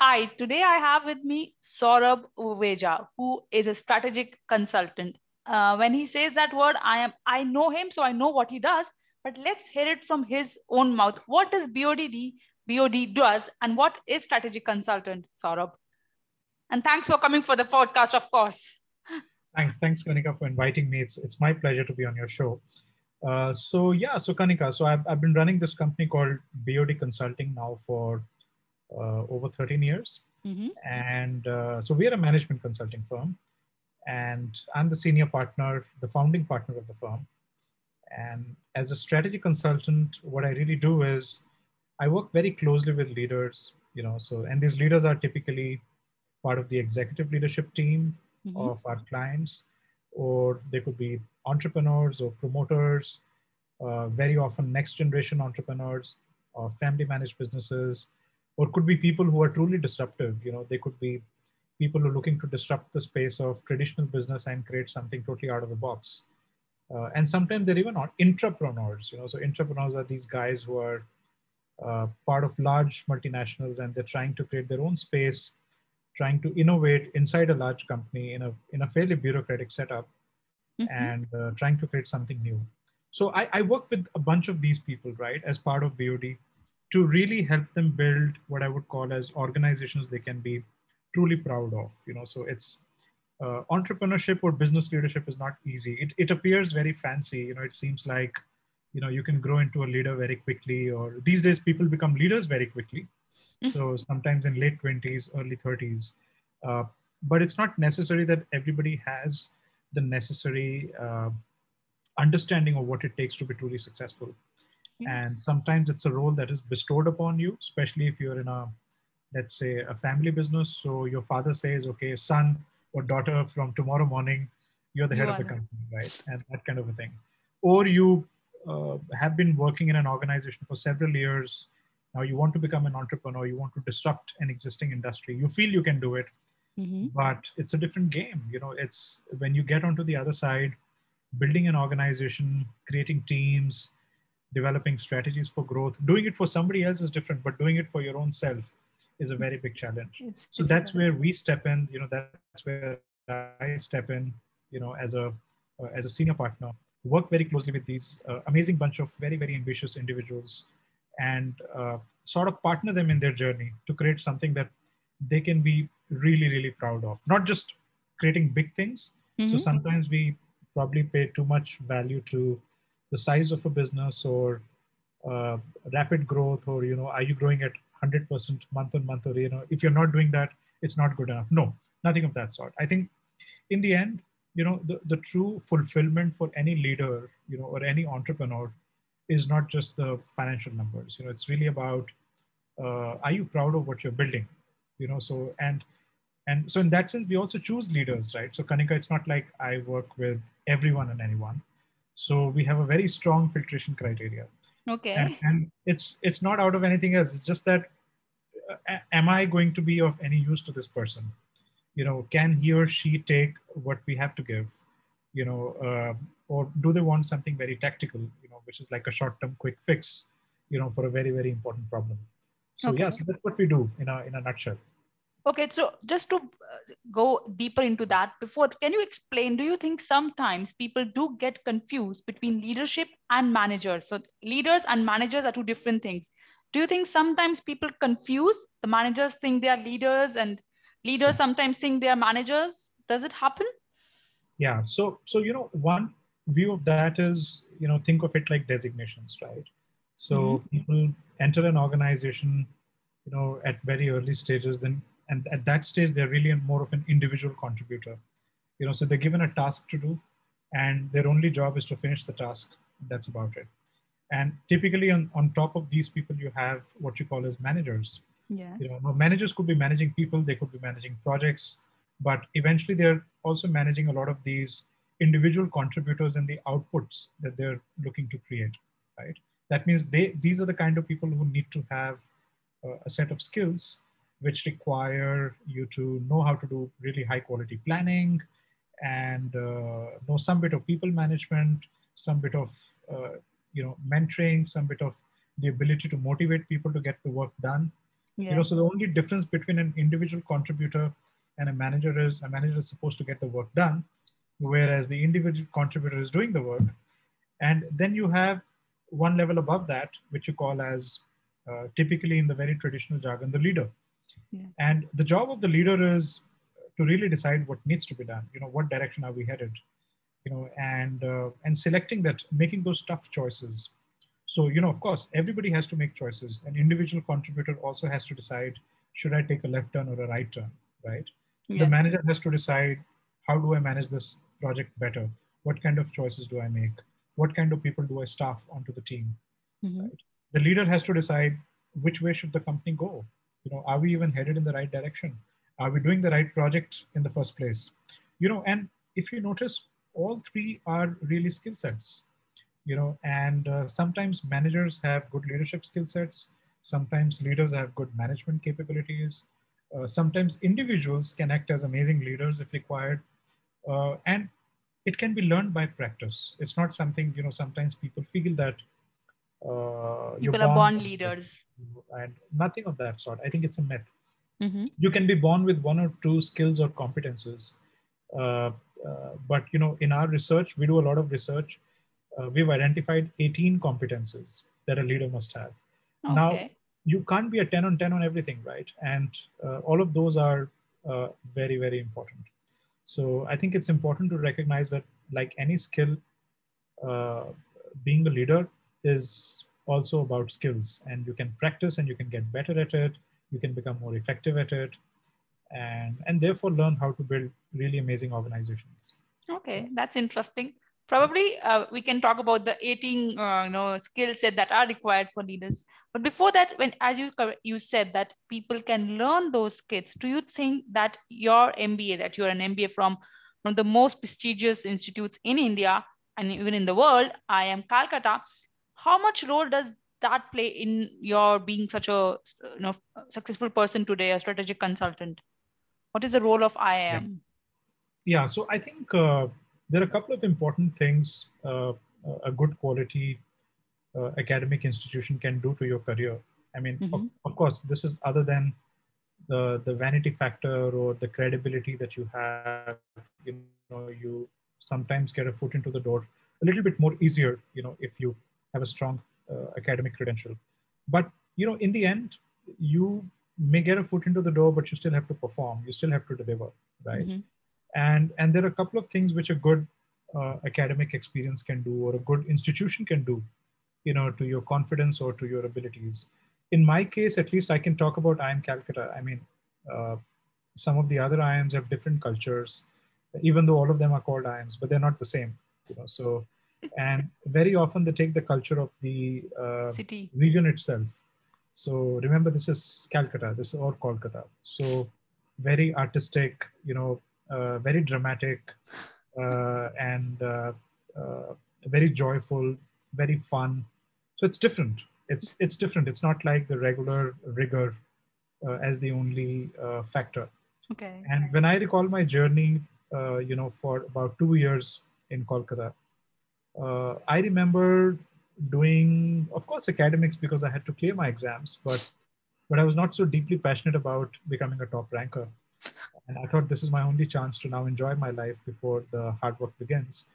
Hi, today I have with me Saurabh Uveja, who is a strategic consultant. Uh, when he says that word, I am I know him, so I know what he does. But let's hear it from his own mouth. What does BOD BOD does, and what is strategic consultant, Saurabh? And thanks for coming for the podcast, of course. Thanks, thanks, Kanika, for inviting me. It's it's my pleasure to be on your show. Uh, so yeah, so Kanika, so I've, I've been running this company called BOD Consulting now for over 13 years. Mm-hmm. And uh, so we are a management consulting firm. And I'm the senior partner, the founding partner of the firm. And as a strategy consultant, what I really do is I work very closely with leaders, you know, so, and these leaders are typically part of the executive leadership team mm-hmm. of our clients, or they could be entrepreneurs or promoters, uh, very often next generation entrepreneurs or family managed businesses, or could be people who are truly disruptive. You know, they could be people who are looking to disrupt the space of traditional business and create something totally out of the box. Uh, and sometimes they're even not entrepreneurs. You know, so entrepreneurs are these guys who are uh, part of large multinationals and they're trying to create their own space, trying to innovate inside a large company in a in a fairly bureaucratic setup, mm-hmm. and uh, trying to create something new. So I, I work with a bunch of these people, right, as part of BOD to really help them build what I would call as organizations they can be truly proud of. You know, so it's uh, entrepreneurship or business leadership is not easy. It, it appears very fancy. You know, it seems like you know you can grow into a leader very quickly, or these days people become leaders very quickly. Mm-hmm. So sometimes in late twenties, early thirties. Uh, but it's not necessary that everybody has the necessary uh, understanding of what it takes to be truly successful. And sometimes it's a role that is bestowed upon you, especially if you're in a, let's say, a family business. So your father says, okay, son or daughter, from tomorrow morning, you're the head you of the company, right? And that kind of a thing. Or you uh, have been working in an organization for several years. Now you want to become an entrepreneur, you want to disrupt an existing industry. You feel you can do it, mm-hmm. but it's a different game. You know, it's when you get onto the other side, building an organization, creating teams, developing strategies for growth. Doing it for somebody else is different but doing it for your own self is a very big challenge. so that's where we step in you know that's where i step in you know as a uh, as a senior partner. Work very closely with these uh, amazing bunch of very very ambitious individuals and uh, sort of partner them in their journey to create something that they can be really really proud of. Not just creating big things. Mm-hmm. so sometimes we probably pay too much value to the size of a business or uh, rapid growth or you know are you growing at 100% month on month or you know if you're not doing that it's not good enough. No nothing of that sort. I think in the end you know the, the true fulfillment for any leader you know or any entrepreneur is not just the financial numbers. You know it's really about uh, are you proud of what you're building? You know so and and so in that sense we also choose leaders right? So kanika it's not like i work with everyone and anyone so we have a very strong filtration criteria. Okay. And, and it's it's not out of anything else. It's just that uh, am I going to be of any use to this person? You know, can he or she take what we have to give? You know, uh, or do they want something very tactical? You know, which is like a short-term quick fix. You know, for a very very important problem. So okay. yeah, so that's what we do in a in a nutshell. Okay, so just to uh, go deeper into that, before, can you explain? Do you think sometimes people do get confused between leadership and managers? So, leaders and managers are two different things. Do you think sometimes people confuse the managers think they are leaders and leaders sometimes think they are managers? Does it happen? Yeah. So, so you know, one view of that is you know think of it like designations, right? So mm-hmm. people enter an organization, you know, at very early stages, then and at that stage they're really more of an individual contributor. You know so they're given a task to do and their only job is to finish the task. That's about it. And typically on, on top of these people you have what you call as managers. Yes. you know managers could be managing people they could be managing projects but eventually they're also managing a lot of these individual contributors and the outputs that they're looking to create right? That means they these are the kind of people who need to have uh, a set of skills which require you to know how to do really high quality planning and uh, know some bit of people management, some bit of uh, you know mentoring, some bit of the ability to motivate people to get the work done. Yeah. You know, so the only difference between an individual contributor and a manager is a manager is supposed to get the work done, whereas the individual contributor is doing the work. And then you have one level above that, which you call as uh, typically in the very traditional jargon, the leader. Yeah. And the job of the leader is to really decide what needs to be done. You know, what direction are we headed? You know, and uh, and selecting that, making those tough choices. So you know, of course, everybody has to make choices. An individual contributor also has to decide: should I take a left turn or a right turn? Right. Yes. The manager has to decide: how do I manage this project better? What kind of choices do I make? What kind of people do I staff onto the team? Mm-hmm. Right? The leader has to decide which way should the company go. You know, are we even headed in the right direction? Are we doing the right project in the first place? You know, and if you notice, all three are really skill sets. You know, and uh, sometimes managers have good leadership skill sets. Sometimes leaders have good management capabilities. Uh, sometimes individuals can act as amazing leaders if required. Uh, and it can be learned by practice. It's not something, you know, sometimes people feel that uh, people are born leaders. And nothing of that sort. I think it's a myth. Mm-hmm. You can be born with one or two skills or competences. Uh, uh, but, you know, in our research, we do a lot of research. Uh, we've identified 18 competences that a leader must have. Okay. Now, you can't be a 10 on 10 on everything, right? And uh, all of those are uh, very, very important. So I think it's important to recognize that, like any skill, uh, being a leader is also about skills, and you can practice and you can get better at it. You can become more effective at it, and and therefore learn how to build really amazing organizations. Okay, that's interesting probably uh, we can talk about the 18 uh, you know skill set that are required for leaders but before that when as you you said that people can learn those skills do you think that your mba that you're an mba from one of the most prestigious institutes in india and even in the world IIM calcutta how much role does that play in your being such a you know successful person today a strategic consultant what is the role of iim yeah, yeah so i think uh there are a couple of important things uh, a good quality uh, academic institution can do to your career. I mean, mm-hmm. of, of, course, this is other than the the vanity factor or the credibility that you have. You know, you sometimes get a foot into the door a little bit more easier. You know, if you have a strong uh, academic credential. But you know, in the end, you may get a foot into the door, but you still have to perform. You still have to deliver, right? Mm-hmm and and there are a couple of things which a good uh, academic experience can do or a good institution can do you know to your confidence or to your abilities in my case at least i can talk about iim calcutta i mean uh, some of the other iims have different cultures even though all of them are called iims but they're not the same you know so and very often they take the culture of the uh, city region itself so remember this is calcutta this is all kolkata so very artistic you know uh, very dramatic uh, and uh, very joyful, very fun. So it's different. It's it's different. It's not like the regular rigor as the only factor. Okay. And when I recall my journey, you know, for about two years in Kolkata, I remember doing, of course, academics because I had to clear my exams, but but I was not so deeply passionate about becoming a top ranker. And I thought this is my only chance to now enjoy my life before the hard work begins.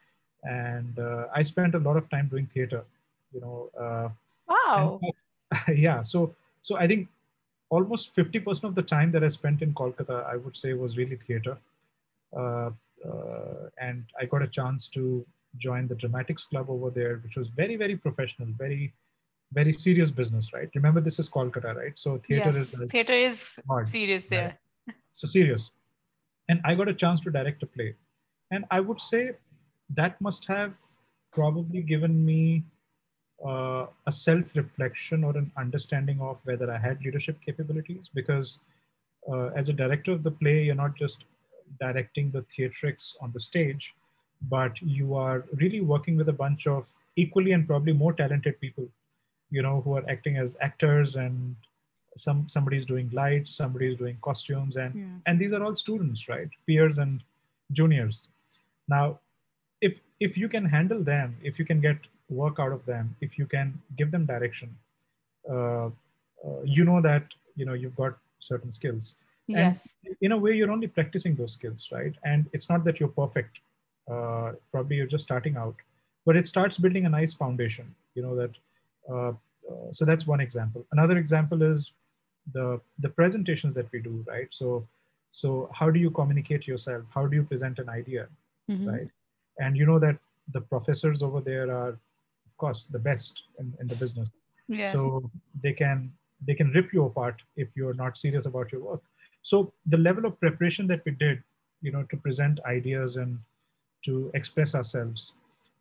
And uh, I spent a lot of time doing theater, you know. Uh, wow. And, yeah. So, so I think almost 50% of the time that I spent in Kolkata, I would say was really theater. Uh, uh, and I got a chance to join the dramatics club over there, which was very, very professional, very, very serious business, right? Remember, this is Kolkata, right? So theater yes, is theater is hard, serious there. Right? so serious and i got a chance to direct a play and i would say that must have probably given me uh, a self reflection or an understanding of whether i had leadership capabilities because uh, as a director of the play you're not just directing the theatrics on the stage but you are really working with a bunch of equally and probably more talented people you know who are acting as actors and some somebody's doing lights somebody's doing costumes and yeah. and these are all students right? Peers and juniors. Now if if you can handle them if you can get work out of them if you can give them direction uh, uh, you know that you know you've got certain skills. Yes. and in a way you're only practicing those skills right? And it's not that you're perfect uh, probably you're just starting out. But it starts building a nice foundation you know that uh, uh, so that's one example. Another example is the the presentations that we do right? So so how do you communicate yourself? How do you present an idea Mhm. right? And you know that the professors over there are of course the best in, in the business. Yes. so they can they can rip you apart if you're not serious about your work. So the level of preparation that we did you know to present ideas and to express ourselves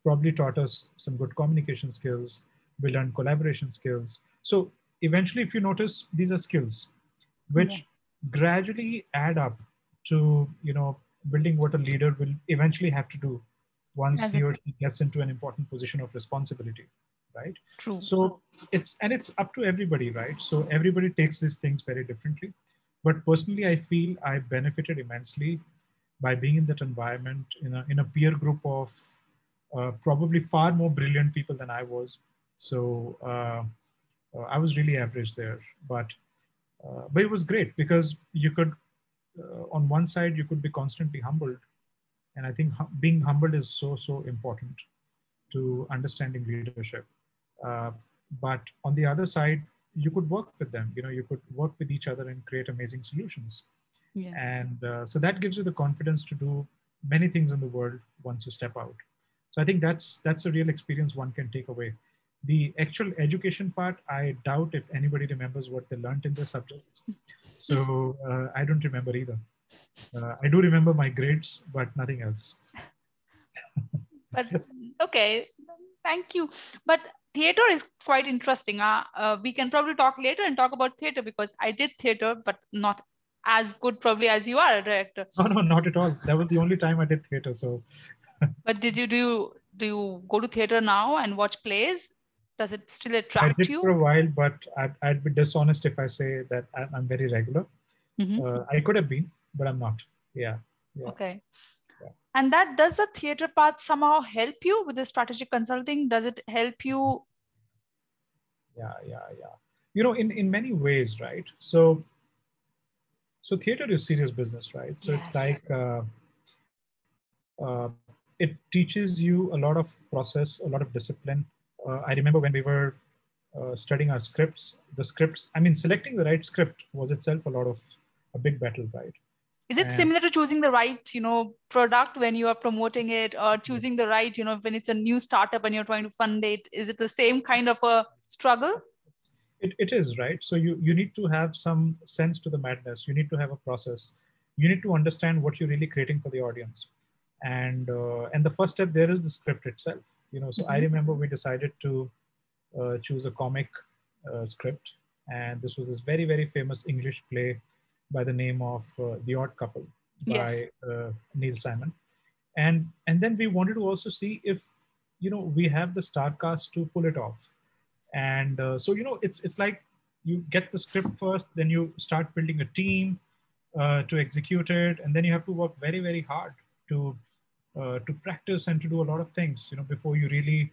probably taught us some good communication skills we learned collaboration skills. So eventually if you notice these are skills which Yes. gradually add up to you know building what a leader will eventually have to do once As he or she gets into an important position of responsibility right? True. So it's and it's up to everybody right? So everybody takes these things very differently. But personally i feel i benefited immensely by being in that environment in a, in a peer group of uh, probably far more brilliant people than i was. So uh, uh, i was really average there but uh, but it was great because you could uh, on one side you could be constantly humbled. And i think hum- being humbled is so so important to understanding leadership. Uh, but on the other side you could work with them. You know you could work with each other and create amazing solutions yes. and uh, so that gives you the confidence to do many things in the world once you step out. So i think that's that's a real experience one can take away. The actual education part i doubt if anybody remembers what they learned in the subjects so uh, i don't remember either. Uh, i do remember my grades but nothing else. But okay. Thank you. But theater is quite interesting. Uh, uh, we can probably talk later and talk about theater because i did theater but not as good probably as you are a director no no not at all that was the only time i did theater so but did you do you do you go to theater now and watch plays does it still attract I did you for a while, but I'd, I'd be dishonest if I say that I'm, very regular. Mhm. Uh, I could have been, but I'm not. Yeah. yeah. okay Yeah. and that does the theater part somehow help you with the strategic consulting does it help you Yeah. Yeah. Yeah. You know, in, in many ways, right? So, so theater is serious business, right? So it's like, uh, uh, it teaches you a lot of process, a lot of discipline. Uh, I remember when we were uh, studying our scripts, the scripts, I mean, selecting the right script was itself a lot of a big battle, right? Is it And- similar to choosing the right, you know, product when you are promoting it, or choosing the right, you know, when it's a new startup and you're trying to fund it? Is it the same kind of a struggle? It, it is right. So you you need to have some sense to the madness. You need to have a process. You need to understand what you're really creating for the audience, and uh, and the first step there is the script itself. You know, so I Mhm. remember we decided to uh, choose a comic uh, script, and this was this very very famous English play by the name of uh, The Odd Couple by Yes. uh, Neil Simon, and and then we wanted to also see if you know we have the star cast to pull it off and uh, so you know it's it's like you get the script first then you start building a team uh, to execute it and then you have to work very very hard to uh, to practice and to do a lot of things you know before you really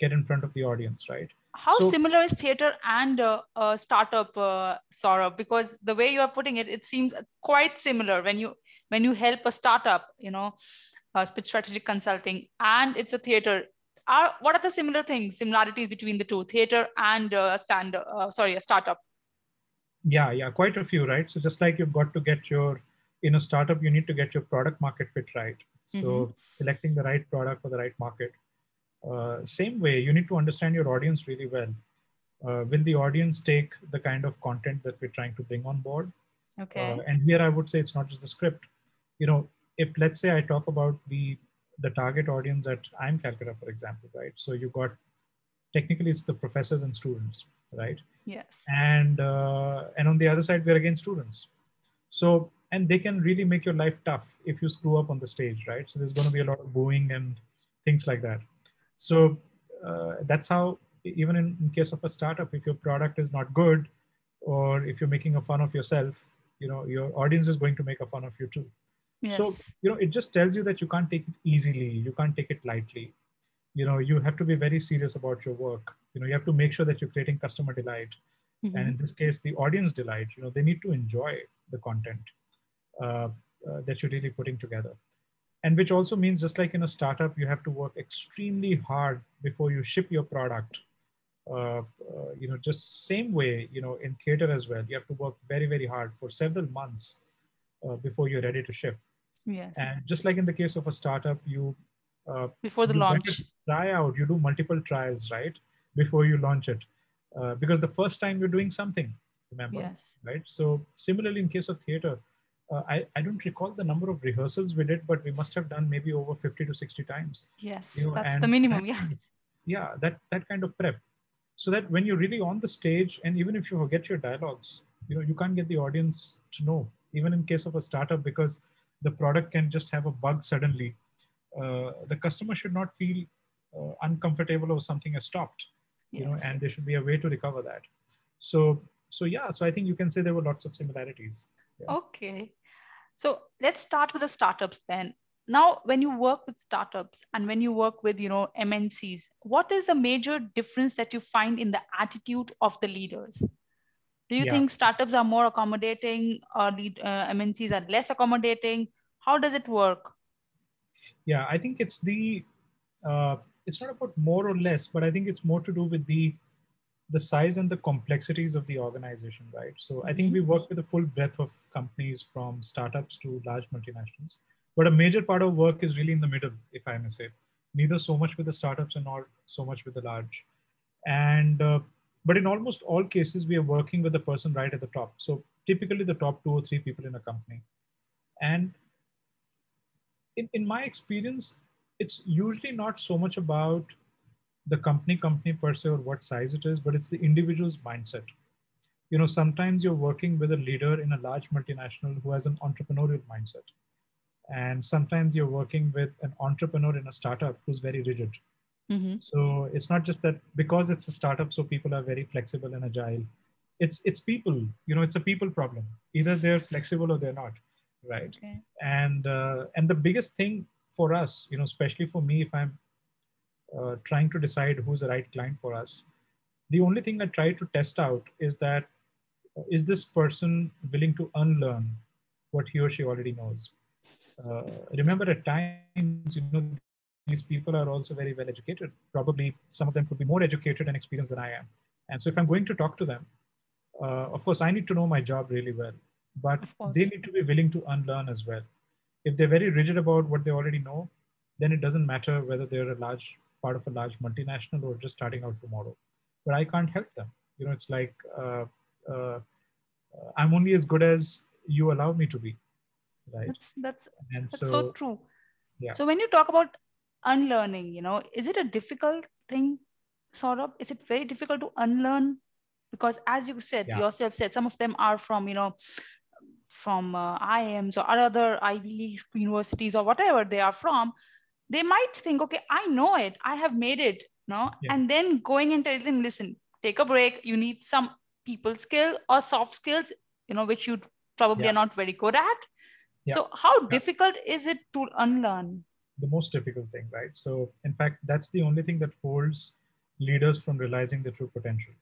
get in front of the audience right How So- similar is theater and uh, uh, startup, uh, Saurabh? Because the way you are putting it, it seems quite similar when you when you help a startup, you know, uh, strategic consulting, and it's a theater. Are what are the similar things, similarities between the two, theater and uh, stand? Uh, sorry, a startup. yeah yeah quite a few right so just like you've got to get your in a startup you need to get your product market fit right so Mhm. selecting the right product for the right market uh, same way you need to understand your audience really well uh, will the audience take the kind of content that we're trying to bring on board Okay. Uh, and here I would say it's not just the script. You know, if let's say I talk about the the target audience at IIM Calcutta, for example, right? So you got technically it's the professors and students, right? yes. And uh, and on the other side, we're again students. So and they can really make your life tough if you screw up on the stage, right? So there's going to be a lot of booing and things like that. So uh, that's how even in, in case of a startup, if your product is not good, or if you're making a fun of yourself, you know your audience is going to make a fun of you too. Yes. So you know it just tells you that you can't take it easily, you can't take it lightly. You know you have to be very serious about your work. You know you have to make sure that you're creating customer delight. mm-hmm. and in this case the audience delight you know they need to enjoy the content uh, uh, that you're really putting together and which also means just like in a startup you have to work extremely hard before you ship your product uh, uh, you know just same way you know in theater as well you have to work very very hard for several months uh, before you're ready to ship yes. And just like in the case of a startup you uh, before the launch. try out you do multiple trials right before you launch it. Uh, because the first time you're doing something remember yes. right? So similarly in case of theater uh, I, I don't recall the number of rehearsals we did but we must have done maybe over 50 to 60 times. Yes you know, that's the minimum yeah yeah that that kind of prep. So that when you're really on the stage and even if you forget your dialogues you know you can't get the audience to know even in case of a startup because the product can just have a bug suddenly uh, the customer should not feel uh, uncomfortable or something has stopped you know and there should be a way to recover that. So so yeah so i think you can say there were lots of similarities. Yeah. okay. So let's start with the startups then. Now when you work with startups and when you work with you know mncs what is the major difference that you find in the attitude of the leaders do you yeah. think startups are more accommodating or uh, mncs are less accommodating? How does it work? Yeah i think it's the uh, it's not about more or less but i think it's more to do with the the size and the complexities of the organization right? So i think mm-hmm. we work with a full breadth of companies from startups to large multinationals. But a major part of work is really in the middle if i may say. Neither so much with the startups and not so much with the large. And uh, but in almost all cases we are working with the person right at the top. So typically the top two or three people in a company. And in, in my experience it's usually not so much about the company company per se or what size it is but it's the individual's mindset. You know sometimes you're working with a leader in a large multinational who has an entrepreneurial mindset. And sometimes you're working with an entrepreneur in a startup who's very rigid mm-hmm. so it's not just that because it's a startup so people are very flexible and agile it's it's people you know it's a people problem either they're flexible or they're not right okay. and uh, and the biggest thing for us you know especially for me if i'm uh, trying to decide who's the right client for us the only thing i try to test out is that uh, is this person willing to unlearn what he or she already knows uh, remember at times you know these people are also very well educated. Probably some of them could be more educated and experienced than i am. And so if i'm going to talk to them uh, of course i need to know my job really well. But they need to be willing to unlearn as well. If they're very rigid about what they already know then it doesn't matter whether they're a large part of a large multinational or just starting out tomorrow. But i can't help them. You know it's like uh, uh, i'm only as good as you allow me to be right? That's that's, that's so, so, true. Yeah. so when you talk about unlearning you know is it a difficult thing sort of is it very difficult to unlearn because as you said yeah. yourself said some of them are from you know from uh, IIMs or other Ivy League universities or whatever they are from, they might think, okay, I know it, I have made it, no, yeah. and then going and telling them, listen, take a break. You need some people skill or soft skills, you know, which you probably yeah. are not very good at. Yeah. So how difficult is it to unlearn? The most difficult thing, right? So in fact, that's the only thing that holds leaders from realizing their true potential.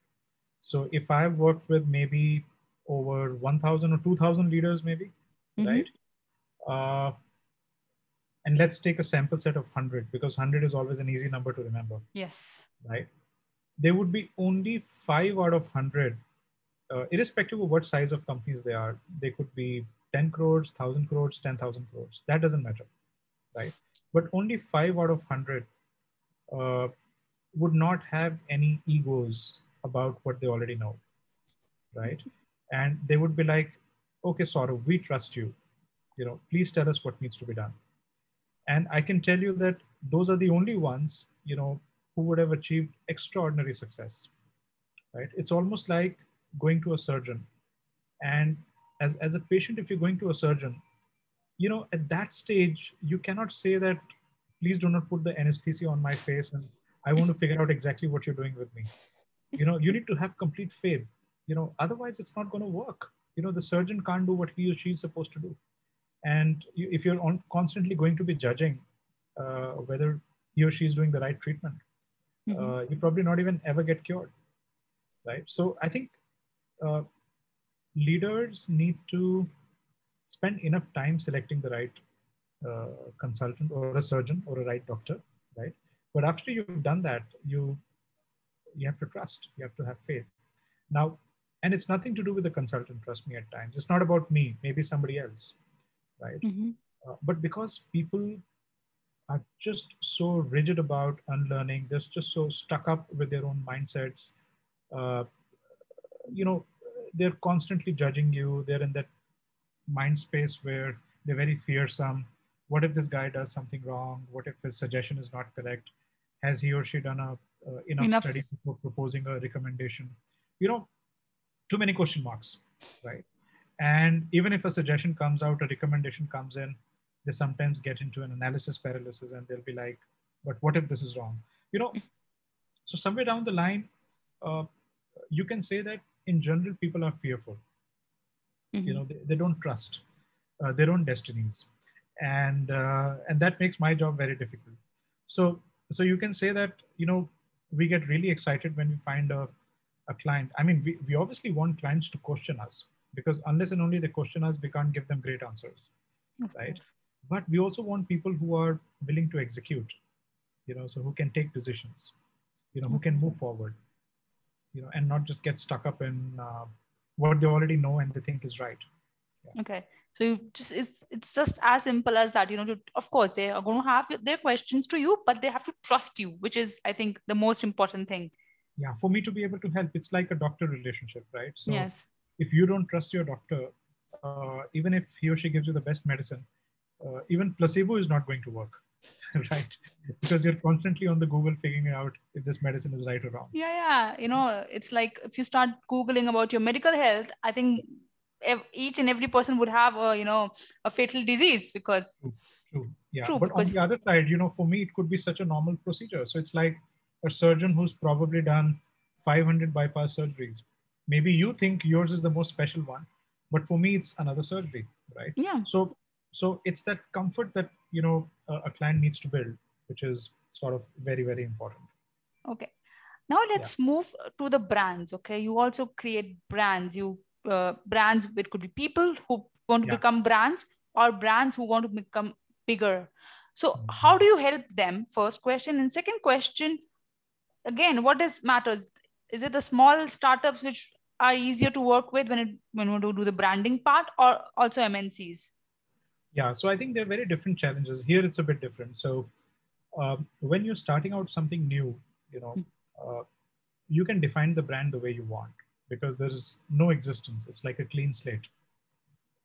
So if I've worked with maybe over 1000 or 2000 leaders maybe mm-hmm. right uh, and let's take a sample set of 100 because 100 is always an easy number to remember yes right there would be only 5 out of 100 uh, irrespective of what size of companies they are they could be 10 crores 1000 crores 10000 crores that doesn't matter right but only 5 out of 100 uh, would not have any egos about what they already know right and they would be like, okay, Saurabh, we trust you. You know, please tell us what needs to be done. And I can tell you that those are the only ones, you know, who would have achieved extraordinary success. Right? It's almost like going to a surgeon. And as, as a patient, if you're going to a surgeon, you know, at that stage, you cannot say that, please do not put the anesthesia on my face and I want to figure out exactly what you're doing with me. You know, you need to have complete faith you know otherwise it's not going to work you know the surgeon can't do what he or she is supposed to do and you, if you're on, constantly going to be judging uh, whether he or she is doing the right treatment mm-hmm. uh, you probably not even ever get cured right so i think uh, leaders need to spend enough time selecting the right uh, consultant or a surgeon or a right doctor, right? But after you've done that, you you have to trust, you have to have faith. Now, and it's nothing to do with the consultant. Trust me, at times it's not about me, maybe somebody else, right? Mm-hmm. Uh, but because people are just so rigid about unlearning, they're just so stuck up with their own mindsets. Uh, you know, they're constantly judging you. They're in that mind space where they're very fearsome. What if this guy does something wrong? What if his suggestion is not correct? Has he or she done a uh, enough, enough, study before proposing a recommendation? You know, too many question marks, right? And even if a suggestion comes out, a recommendation comes in, they sometimes get into an analysis paralysis and they'll be like, but what if this is wrong? You know, so somewhere down the line, uh, you can say that in general, people are fearful. Mm-hmm. You know, they, they don't trust uh, their own destinies. And, uh, and that makes my job very difficult. So, so you can say that, you know, we get really excited when we find a, a client. I mean, we, we obviously want clients to question us because unless and only they question us, we can't give them great answers, of right? Course but we also want people who are willing to execute you know so who can take decisions you know who can move forward you know and not just get stuck up in uh, what they already know and they think is right. Yeah. okay. So you just it's it's just as simple as that you know to, of course they are going to have their questions to you but they have to trust you which is i think the most important thing. Yeah for me to be able to help it's like a doctor relationship right? So yes. if you don't trust your doctor uh, even if he or she gives you the best medicine uh, even placebo is not going to work right. Because you're constantly on the google figuring out if this medicine is right or wrong. Yeah yeah. You know it's like if you start googling about your medical health i think each and every person would have a you know a fatal disease because true, true. yeah. True, but on the other side you know for me it could be such a normal procedure. So it's like a surgeon who's probably done 500 bypass surgeries. Maybe you think yours is the most special one but for me it's another surgery right? Yeah. So so it's that comfort that you know a, client needs to build which is sort of very very important. Okay. Now let's yeah. move to the brands okay? You also create brands. You uh, brands it could be people who want to yeah. become brands or brands who want to become bigger. So mm-hmm. how do you help them? First question. And second question again what does matters? Is it the small startups which are easier to work with when it when we do the branding part or also mncs yeah, so I think they're very different challenges. Here it's a bit different. So um, when you're starting out something new, you know, hmm. uh, you can define the brand the way you want because there is no existence. It's like a clean slate,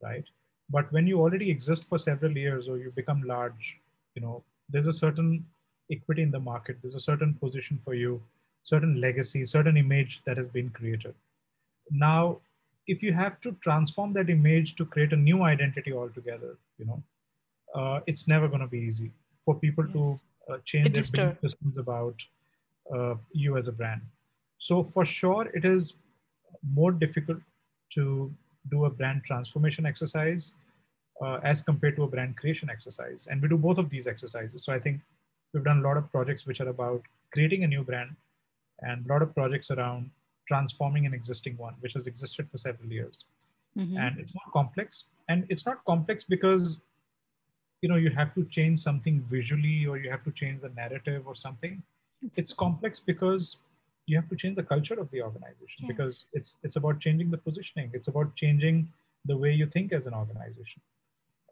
right? But when you already exist for several years or you become large, you know, there's a certain equity in the market. There's a certain position for you, certain legacy, certain image that has been created. Now, if you have to transform that image to create a new identity altogether, you know, uh, it's never going to be easy for people yes. to uh, change their belief systems about uh, you as a brand. So for sure, it is more difficult to do a brand transformation exercise uh, as compared to a brand creation exercise. And we do both of these exercises. So I think we've done a lot of projects which are about creating a new brand and a lot of projects around transforming an existing one, which has existed for several years. Mm-hmm. And it's more complex. And it's not complex because you know you have to change something visually or you have to change the narrative or something. It's complex because you have to change the culture of the organization yes. because it's it's about changing the positioning. It's about changing the way you think as an organization.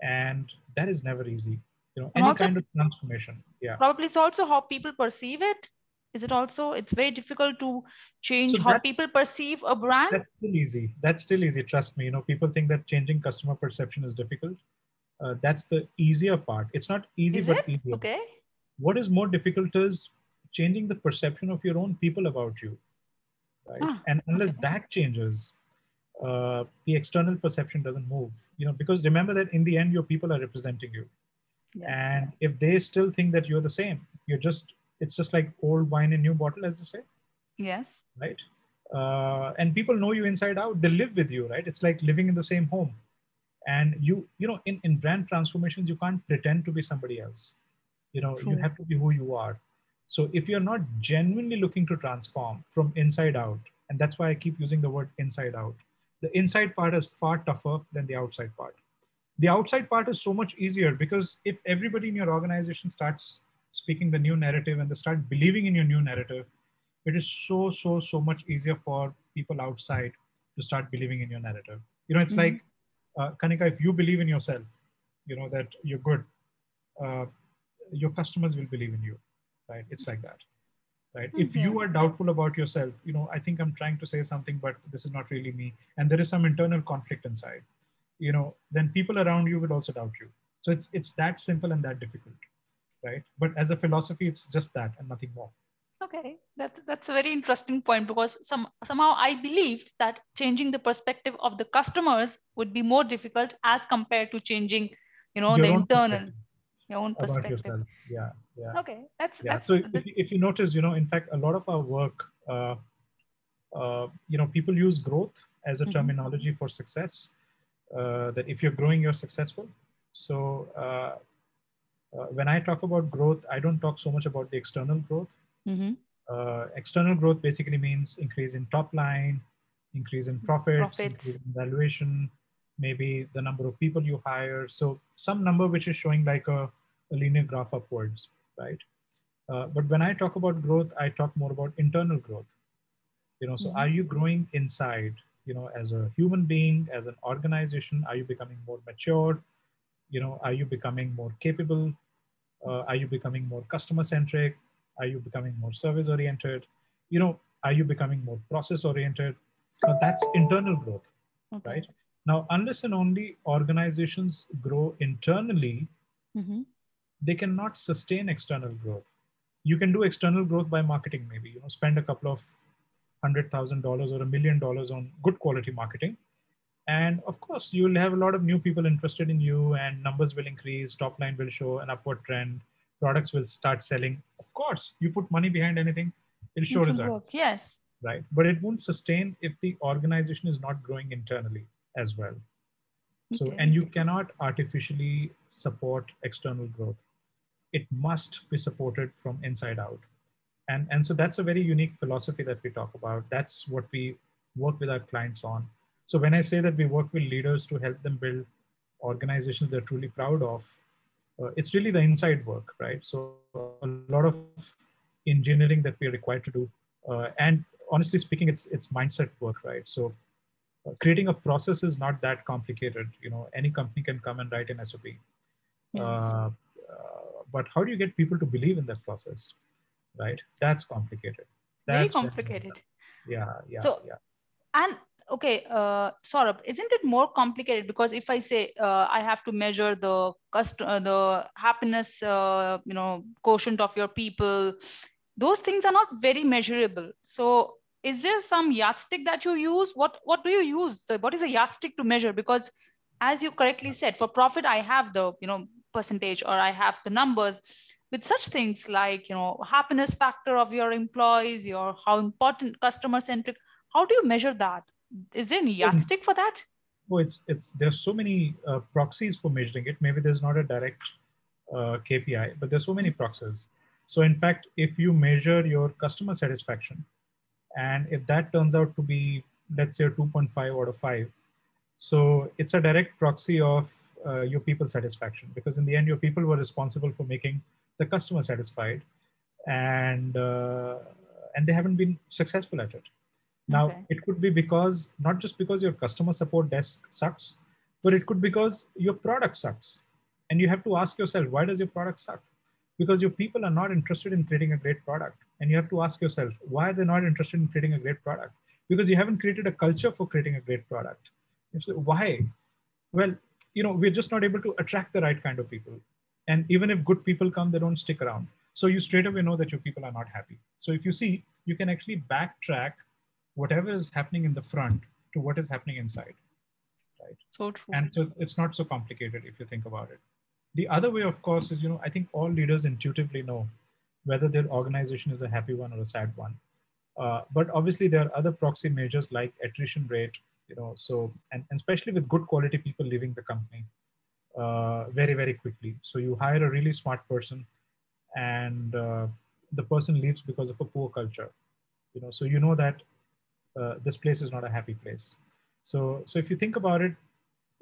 And that is never easy. You know, any kind of transformation. Yeah. Probably it's also how people perceive it is it also it's very difficult to change so how people perceive a brand? That's still easy. That's still easy trust me. You know people think that changing customer perception is difficult. Uh, that's the easier part. It's not easy is but it? easier. Okay. What is more difficult is changing the perception of your own people about you right? Ah, and unless okay. that changes uh, the external perception doesn't move. You know because remember that in the end your people are representing you. Yes. and if they still think that you're the same you're just it's just like old wine in new bottle, as they say. Yes. Right. Uh, and people know you inside out. They live with you, right? It's like living in the same home. And you, you know, in, in brand transformations, you can't pretend to be somebody else. You know, True. you have to be who you are. So if you're not genuinely looking to transform from inside out, And that's why I keep using the word inside out. The inside part is far tougher than the outside part. The outside part is so much easier because if everybody in your organization starts speaking the new narrative and they start believing in your new narrative, it is so, so, so much easier for people outside to start believing in your narrative. You know, it's mm-hmm. like, uh, Kanika, if you believe in yourself, you know, that you're good, uh, your customers will believe in you, right? It's like that, right? Mm-hmm. If you are doubtful about yourself, you know, I think I'm trying to say something, but this is not really me. And there is some internal conflict inside, you know, then people around you will also doubt you. So it's, it's that simple and that difficult, right? But as a philosophy, it's just that and nothing more. Okay, that, that's a very interesting point because some somehow I believed that changing the perspective of the customers would be more difficult as compared to changing, you know, Your the internal your own perspective. Yeah, yeah. Okay, that's yeah. That's, so if, if you notice, you know, in fact, a lot of our work, uh, uh, you know, people use growth as a mm-hmm. terminology for success. Uh, that if you're growing, you're successful. So uh, when I talk about growth, I don't talk so much about the external growth. Mm-hmm. Uh, external growth basically means increase in top line, increase in profits, profits. increase in valuation, maybe the number of people you hire. So some number which is showing like a, a linear graph upwards, right? Uh, but when I talk about growth, I talk more about internal growth. You know, so mm-hmm. are you growing inside? You know, as a human being, as an organization, are you becoming more mature? You know, are you becoming more capable? Uh, are you becoming more customer centric? Are you becoming more service oriented? You know, are you becoming more process oriented? So that's internal growth, okay. right? Now, unless and only organizations grow internally, mm-hmm. they cannot sustain external growth. You can do external growth by marketing, maybe, you know, spend a couple of hundred thousand dollars or a million dollars on good quality marketing. And of course, you will have a lot of new people interested in you, and numbers will increase, top line will show an upward trend, products will start selling. Of course, you put money behind anything, it'll show results. Yes. Right. But it won't sustain if the organization is not growing internally as well. So, and you cannot artificially support external growth. It must be supported from inside out. And, and so that's a very unique philosophy that we talk about. That's what we work with our clients on. So when I say that we work with leaders to help them build organizations they're truly proud of, uh, it's really the inside work, right? So a lot of engineering that we're required to do. Uh, and honestly speaking, it's, it's mindset work, right? So creating a process is not that complicated. You know, any company can come and write an SOP. Yes. Uh, uh, but how do you get people to believe in that process? Right? That's complicated. That's Very complicated. yeah, yeah, so, yeah. And okay, uh, Saurabh, isn't it more complicated? Because if I say uh, I have to measure the cust- uh, the happiness, uh, you know, quotient of your people, those things are not very measurable. So is there some yardstick that you use? What what do you use? What is a yardstick to measure? Because as you correctly said for profit i have the you know percentage or i have the numbers. With such things like you know happiness factor of your employees your how important customer centric how do you measure that is there any yardstick for that? Oh it's it's there's so many uh, proxies for measuring it. Maybe there's not a direct uh, kpi but there's so many proxies. So in fact if you measure your customer satisfaction and if that turns out to be, let's say, a 2.5 out of 5, so it's a direct proxy of uh, your people satisfaction because in the end, your people were responsible for making the customer satisfied and, uh, and they haven't been successful at it. Now, okay. it could be because, not just because your customer support desk sucks, but it could because your product sucks. And you have to ask yourself, why does your product suck? Because your people are not interested in creating a great product. And you have to ask yourself why are they're not interested in creating a great product? Because you haven't created a culture for creating a great product. So why? Well you know we're just not able to attract the right kind of people. And even if good people come they don't stick around. So you straight away know that your people are not happy. So if you see you can actually backtrack whatever is happening in the front to what is happening inside right so true and so it's not so complicated if you think about it the other way of course is you know i think all leaders intuitively know whether their organization is a happy one or a sad one. Uh, but obviously there are other proxy measures like attrition rate, you know, so, and, and especially with good quality people leaving the company uh, very, very quickly. So you hire a really smart person and uh, the person leaves because of a poor culture, you know, so you know that uh, this place is not a happy place. So, so if you think about it,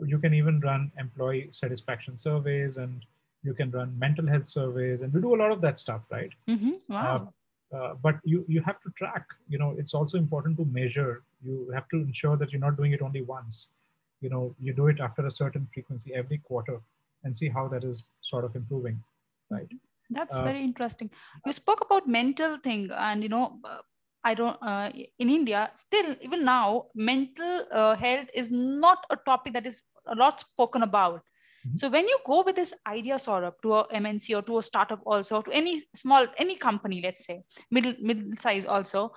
you can even run employee satisfaction surveys and you can run mental health surveys and we do a lot of that stuff, right? Mm-hmm. Wow. Uh, uh, but you you have to track. You know, it's also important to measure. You have to ensure that you're not doing it only once. You know, you do it after a certain frequency every quarter and see how that is sort of improving, right? That's uh, very interesting. You spoke about mental thing, and you know, I don't. Uh, in India, still even now, mental uh, health is not a topic that is a lot spoken about. Mm-hmm. So when you go with this idea, Saurabh, to a MNC or to a startup, also to any small any company, let's say middle middle size, also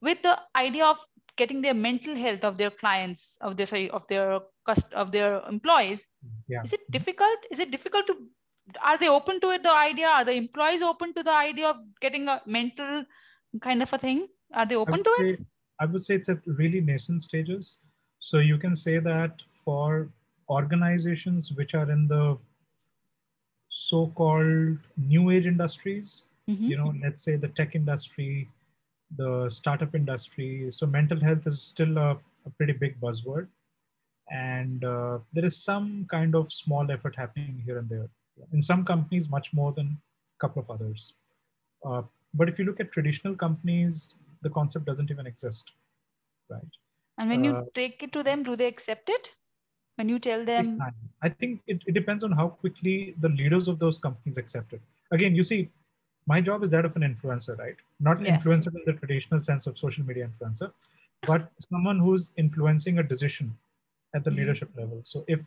with the idea of getting their mental health of their clients, of their sorry, of their of their employees, yeah. is it difficult? Is it difficult to are they open to it the idea are the employees open to the idea of getting a mental kind of a thing are they open to say, it? I would say it's at really nascent stages. So you can say that for organizations which are in the so-called new age industries mm-hmm. you know let's say the tech industry the startup industry. So mental health is still a, a pretty big buzzword. And uh, there is some kind of small effort happening here and there. In some companies much more than a couple of others. Uh, but if you look at traditional companies the concept doesn't even exist right? And when you uh, take it to them do they accept it? When you tell them i think it, it depends on how quickly the leaders of those companies accept it. Again you see my job is that of an influencer right? Not yes. influencer in the traditional sense of social media influencer but someone who's influencing a decision at the mm-hmm. leadership level. So if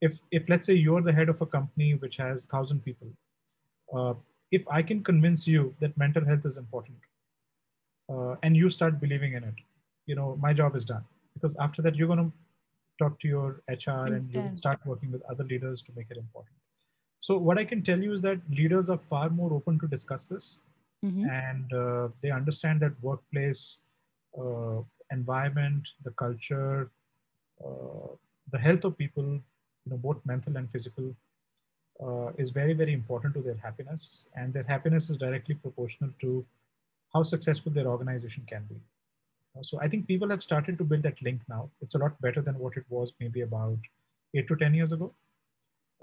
if if let's say you're the head of a company which has thousand people, uh, if I can convince you that mental health is important, uh, and you start believing in it, you know my job is done because after that you're going to talk to your HR and you start working with other leaders to make it important. So what I can tell you is that leaders are far more open to discuss this, mm-hmm. and uh, they understand that workplace uh, environment, the culture, uh, the health of people you know, both mental and physical, uh, is very, very important to their happiness. And their happiness is directly proportional to how successful their organization can be. Uh, so I think people have started to build that link now. It's a lot better than what it was maybe about eight to 10 years ago.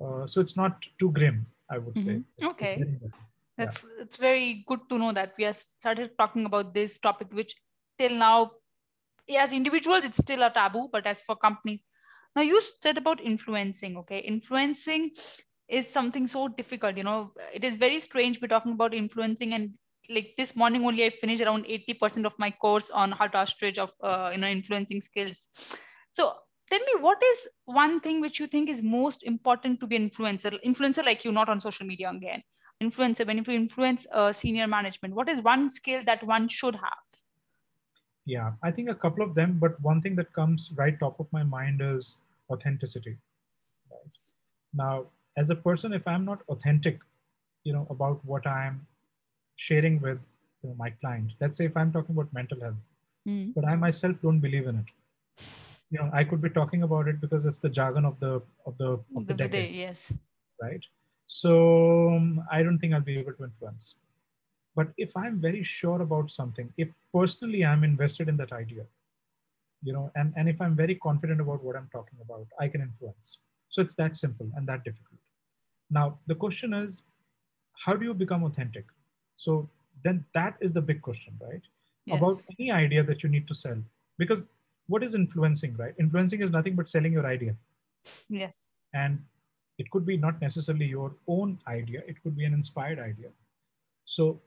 Uh, so it's not too grim, I would mm-hmm. say. It's, okay. It's that's yeah. it's very good to know that we have started talking about this topic, which till now, as individuals, it's still a taboo, but as for companies, now you said about influencing, okay? Influencing is something so difficult, you know, it is very strange we're talking about influencing and like this morning only I finished around 80% of my course on how to ostrich of, uh, you know, influencing skills. So tell me what is one thing which you think is most important to be influencer influencer like you not on social media again influencer when you influence uh, senior management what is one skill that one should have yeah, I think a couple of them, but one thing that comes right top of my mind is authenticity. Right? Now, as a person, if I'm not authentic, you know, about what I'm sharing with you know, my client, let's say if I'm talking about mental health, mm. but I myself don't believe in it. You know, I could be talking about it because it's the jargon of the of the of the, the decade. Day, yes. Right. So um, I don't think I'll be able to influence. But if I'm very sure about something, if personally I'm invested in that idea, you know, and, and if I'm very confident about what I'm talking about, I can influence. So it's that simple and that difficult. Now, the question is, how do you become authentic? So then that is the big question, right? Yes. About any idea that you need to sell. Because what is influencing, right? Influencing is nothing but selling your idea. Yes. And it could be not necessarily your own idea, it could be an inspired idea. So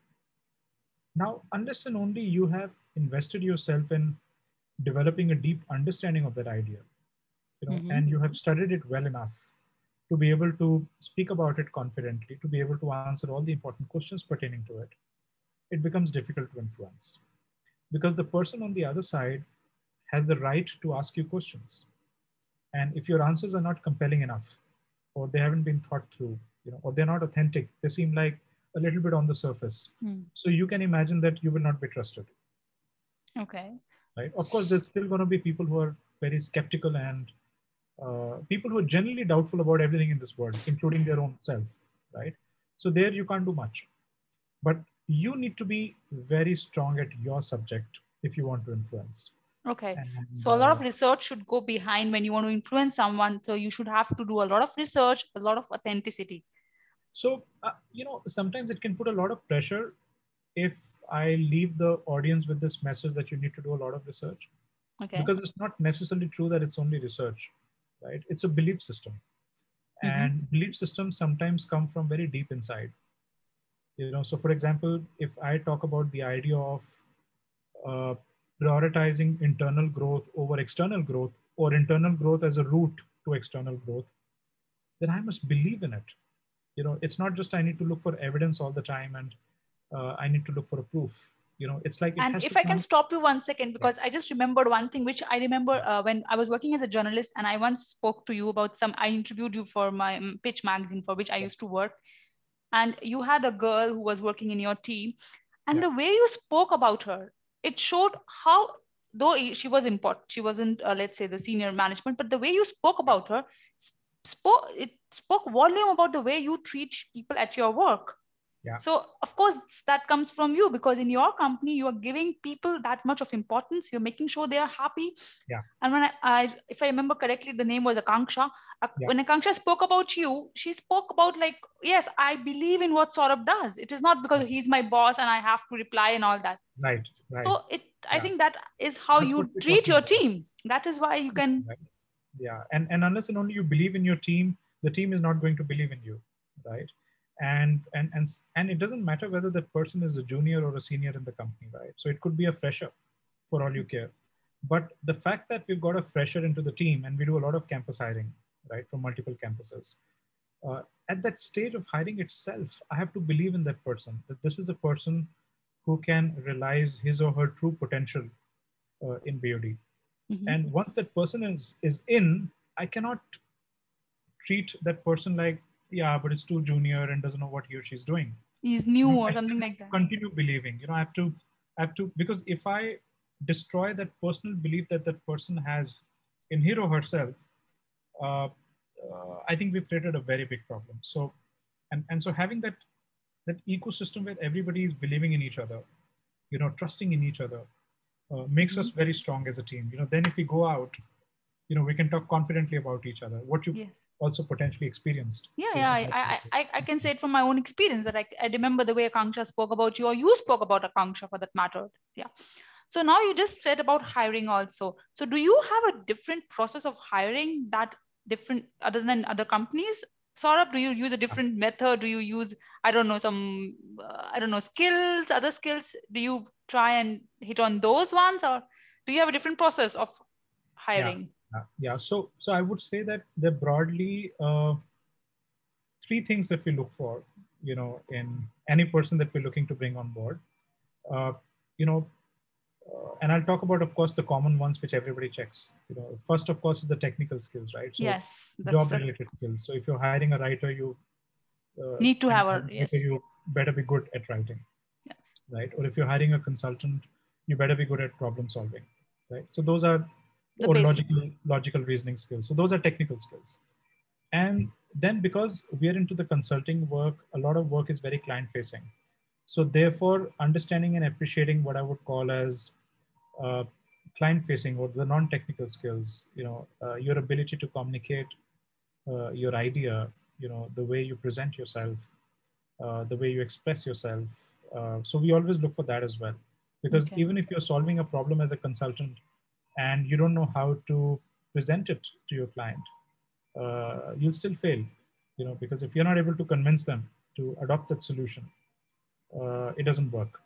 now, unless and only you have invested yourself in developing a deep understanding of that idea, you know, mm-hmm. and you have studied it well enough to be able to speak about it confidently, to be able to answer all the important questions pertaining to it, it becomes difficult to influence. Because the person on the other side has the right to ask you questions. And if your answers are not compelling enough, or they haven't been thought through, you know, or they're not authentic, they seem like a little bit on the surface. Mm. So you can imagine that you will not be trusted. Okay. Right. Of course, there's still going to be people who are very skeptical and uh, people who are generally doubtful about everything in this world, including their own self. Right. So there you can't do much. But you need to be very strong at your subject if you want to influence. Okay. And, so a lot of uh, research should go behind when you want to influence someone. So you should have to do a lot of research, a lot of authenticity. So, uh, you know, sometimes it can put a lot of pressure if I leave the audience with this message that you need to do a lot of research. Okay. Because it's not necessarily true that it's only research, right? It's a belief system. Mm-hmm. And belief systems sometimes come from very deep inside. You know, so for example, if I talk about the idea of uh, prioritizing internal growth over external growth or internal growth as a route to external growth, then I must believe in it. You know, it's not just I need to look for evidence all the time and uh, I need to look for a proof. You know, it's like. It and if I can stop you one second, because yeah. I just remembered one thing, which I remember uh, when I was working as a journalist, and I once spoke to you about some. I interviewed you for my um, pitch magazine, for which I yeah. used to work, and you had a girl who was working in your team, and yeah. the way you spoke about her, it showed how though she was important she wasn't uh, let's say the senior management but the way you spoke about her spoke it spoke volume about the way you treat people at your work yeah. so of course that comes from you because in your company you are giving people that much of importance. You're making sure they are happy. Yeah. And when i, I if i remember correctly the name was akanksha. Yeah. when akanksha spoke about you she spoke about like yes i believe in what saurabh does. It is not because he's my boss and i have to reply and all that. Right right. So it i think that is how you treat your team. That is why you can right. yeah. And and unless and only you believe in your team the team is not going to believe in you right and and and and it doesn't matter whether that person is a junior or a senior in the company right? So it could be a fresher for all you care. But the fact that we've got a fresher into the team and we do a lot of campus hiring right from multiple campuses uh, at that stage of hiring itself i have to believe in that person that this is a person who can realize his or her true potential uh, in bod mm-hmm. and once that person is is in i cannot treat that person like yeah, but it's too junior and doesn't know what he or she's doing. He's new you know, or something like that. Continue believing. You know, I have to, I have to because if I destroy that personal belief that that person has in or herself, uh, uh, I think we've created a very big problem. So, and and so having that that ecosystem where everybody is believing in each other, you know, trusting in each other, uh, makes mm-hmm. us very strong as a team. You know, then if we go out, you know, we can talk confidently about each other. What you yes also potentially experienced. Yeah, yeah, I, I, I, can say it from my own experience that I, I remember the way Akanksha spoke about you, or you spoke about Akanksha for that matter. Yeah. So now you just said about hiring also. So do you have a different process of hiring that different other than other companies? Saurabh, do you use a different method? Do you use, I don't know, some, uh, I don't know, skills, other skills? Do you try and hit on those ones or do you have a different process of hiring? Yeah yeah so so i would say that there broadly uh, three things that we look for you know in any person that we're looking to bring on board. Uh, you know uh, and i'll talk about of course the common ones which everybody checks. You know first of course is the technical skills right? So yes job related skills. So if you're hiring a writer you uh, need to have a yes. you better be good at writing yes. right? Or if you're hiring a consultant you better be good at problem solving right? So those are the or logical logical reasoning skills. So those are technical skills. And then because we are into the consulting work, a lot of work is very client facing. So therefore, understanding and appreciating what I would call as uh, client facing or the non-technical skills, you know, uh, your ability to communicate uh, your idea, you know, the way you present yourself, uh, the way you express yourself. Uh, so we always look for that as well, because okay. even if you're solving a problem as a consultant, and you don't know how to present it to your client, uh, you'll still fail, you know, because if you're not able to convince them to adopt that solution, uh, it doesn't work.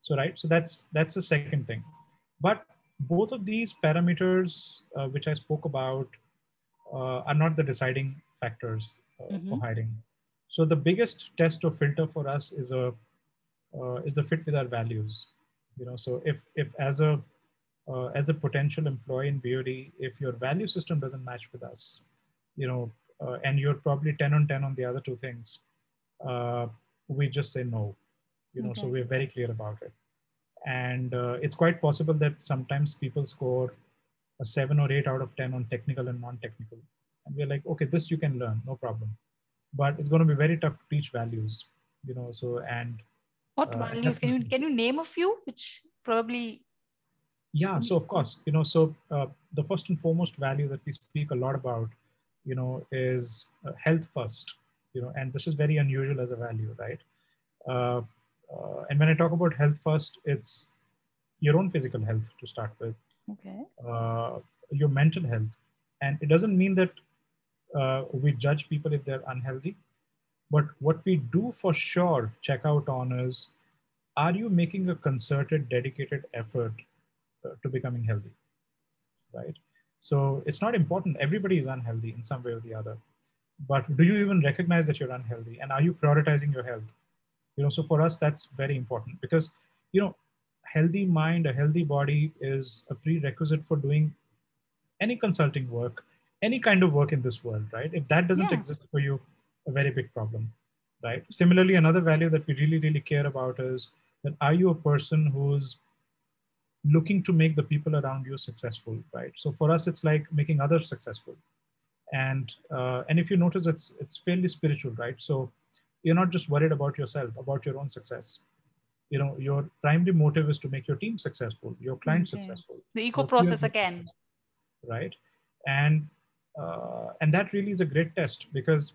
So, right. So that's, that's the second thing. But both of these parameters, uh, which I spoke about, uh, are not the deciding factors uh, mm-hmm. for hiring. So the biggest test or filter for us is a, uh, is the fit with our values. You know, so if, if as a uh, as a potential employee in BOD, if your value system doesn't match with us, you know, uh, and you're probably 10 on 10 on the other two things, uh, we just say no, you know, okay. so we're very clear about it. And uh, it's quite possible that sometimes people score a seven or eight out of 10 on technical and non-technical. And we're like, okay, this you can learn, no problem. But it's going to be very tough to teach values, you know, so, and what uh, values? Can you, can you name a few which probably Yeah, so of course, you know, so uh, the first and foremost value that we speak a lot about, you know, is uh, health first, you know, and this is very unusual as a value, right? Uh, uh, and when I talk about health first, it's your own physical health to start with, Okay. uh, your mental health, and it doesn't mean that uh, we judge people if they're unhealthy, but what we do for sure check out on is, are you making a concerted, dedicated effort to becoming healthy, right? So it's not important. Everybody is unhealthy in some way or the other, but do you even recognize that you're unhealthy, and are you prioritizing your health? You know, so for us that's very important because you know, healthy mind, a healthy body is a prerequisite for doing any consulting work, any kind of work in this world, right? If that doesn't Yeah. exist for you, a very big problem, right? Similarly, another value that we really, really care about is that are you a person who's looking to make the people around you successful, right? So for us, it's like making others successful, and uh, and if you notice, it's it's fairly spiritual, right? So you're not just worried about yourself, about your own success. You know, your primary motive is to make your team successful, your client Okay. successful, The eco process again. right? And uh, and that really is a great test because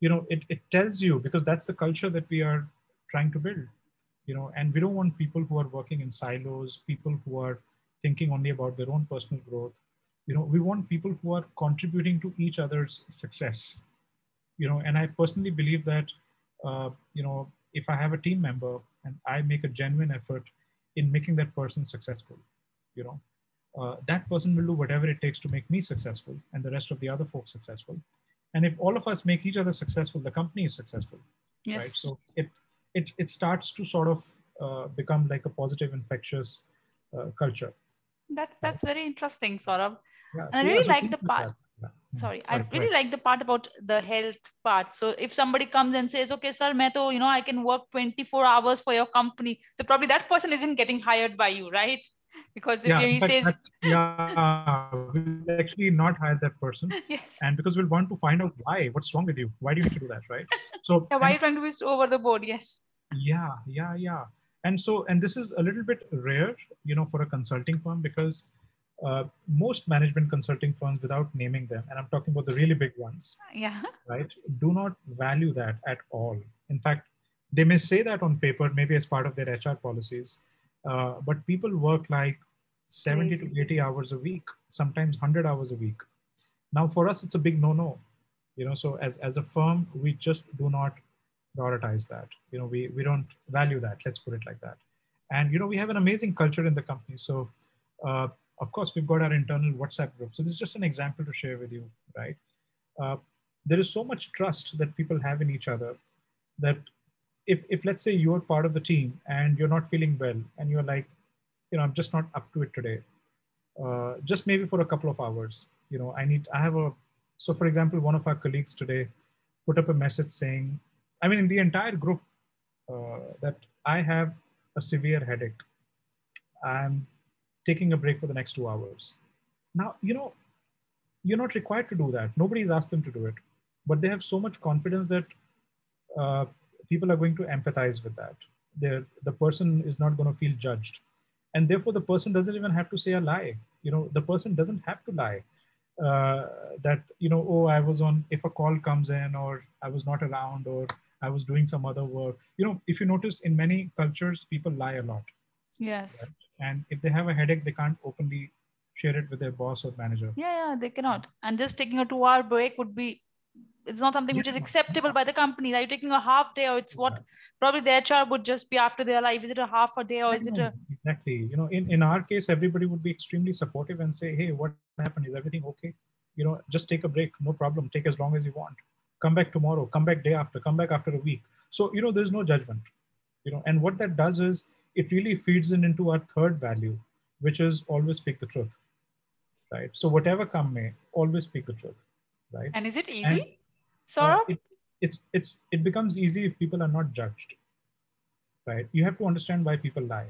you know it, it tells you because that's the culture that we are trying to build you know and we don't want people who are working in silos people who are thinking only about their own personal growth. You know we want people who are contributing to each other's success. You know and i personally believe that uh, you know if i have a team member and i make a genuine effort in making that person successful you know uh, that person will do whatever it takes to make me successful and the rest of the other folks successful. And if all of us make each other successful the company is successful Yes. right so it it, it starts to sort of uh, become like a positive infectious uh, culture That's that's very interesting, Saurabh. yeah And I really like the part- Yeah. Hmm. Sorry, I really like the part about the health part. So if somebody comes and says, "Okay, sir, मैं तो, you know, I can work 24 hours for your company," so probably that person isn't getting hired by you, right? Because if yeah, he says, that- yeah, we'll actually not hire that person, "Yes, and because we'll want to find out why, what's wrong with you, why do you need to do that, right? So, yeah, why are you trying to be so over the board?" Yes. yeah yeah yeah and so and this is a little bit rare you know for a consulting firm because uh, most management consulting firms without naming them and i'm talking about the really big ones Yeah. right do not value that at all in fact they may say that on paper maybe as part of their hr policies uh, but people work like 70 to 80 hours a week sometimes 100 hours a week. Now for us it's a big no no you know so as as a firm we just do not prioritize that. You know we we don't value that let's put it like that. And you know we have an amazing culture in the company so uh, of course we've got our internal whatsapp group. So this is just an example to share with you right? Uh, there is so much trust that people have in each other that if if let's say you're part of the team and you're not feeling well and you're like you know i'm just not up to it today uh, just maybe for a couple of hours you know i need i have a so for example one of our colleagues today put up a message saying i mean in the entire group uh, that i have a severe headache. I'm taking a break for the next two hours. Now you know you're not required to do that. Nobody's asked them to do it. But they have so much confidence that uh, people are going to empathize with that. They're, the person is not going to feel judged. And therefore the person doesn't even have to say a lie. You know the person doesn't have to lie uh, that you know oh i was on if a call comes in or i was not around or i was doing some other work. You know if you notice in many cultures people lie a lot. Yes. and if they have a headache they can't openly share it with their boss or manager. Yeah, yeah, they cannot. And just taking a two-hour break would be, it's not something which is acceptable by the company. Are you taking a half day or it's what probably the HR would just be after their life? Is it a half a day or is it a, exactly. You know in, in our case everybody would be extremely supportive and say hey what happened? Is everything okay? You know just take a break. No problem. Take as long as you want. Come back tomorrow. Come back day after. Come back after a week. So you know there's no judgment you know and what that does is it really feeds in into our third value which is always speak the truth right? So whatever come may always speak the truth right? And is it And, easy? uh, it, it's it's it becomes easy if people are not judged right you have to understand why people lie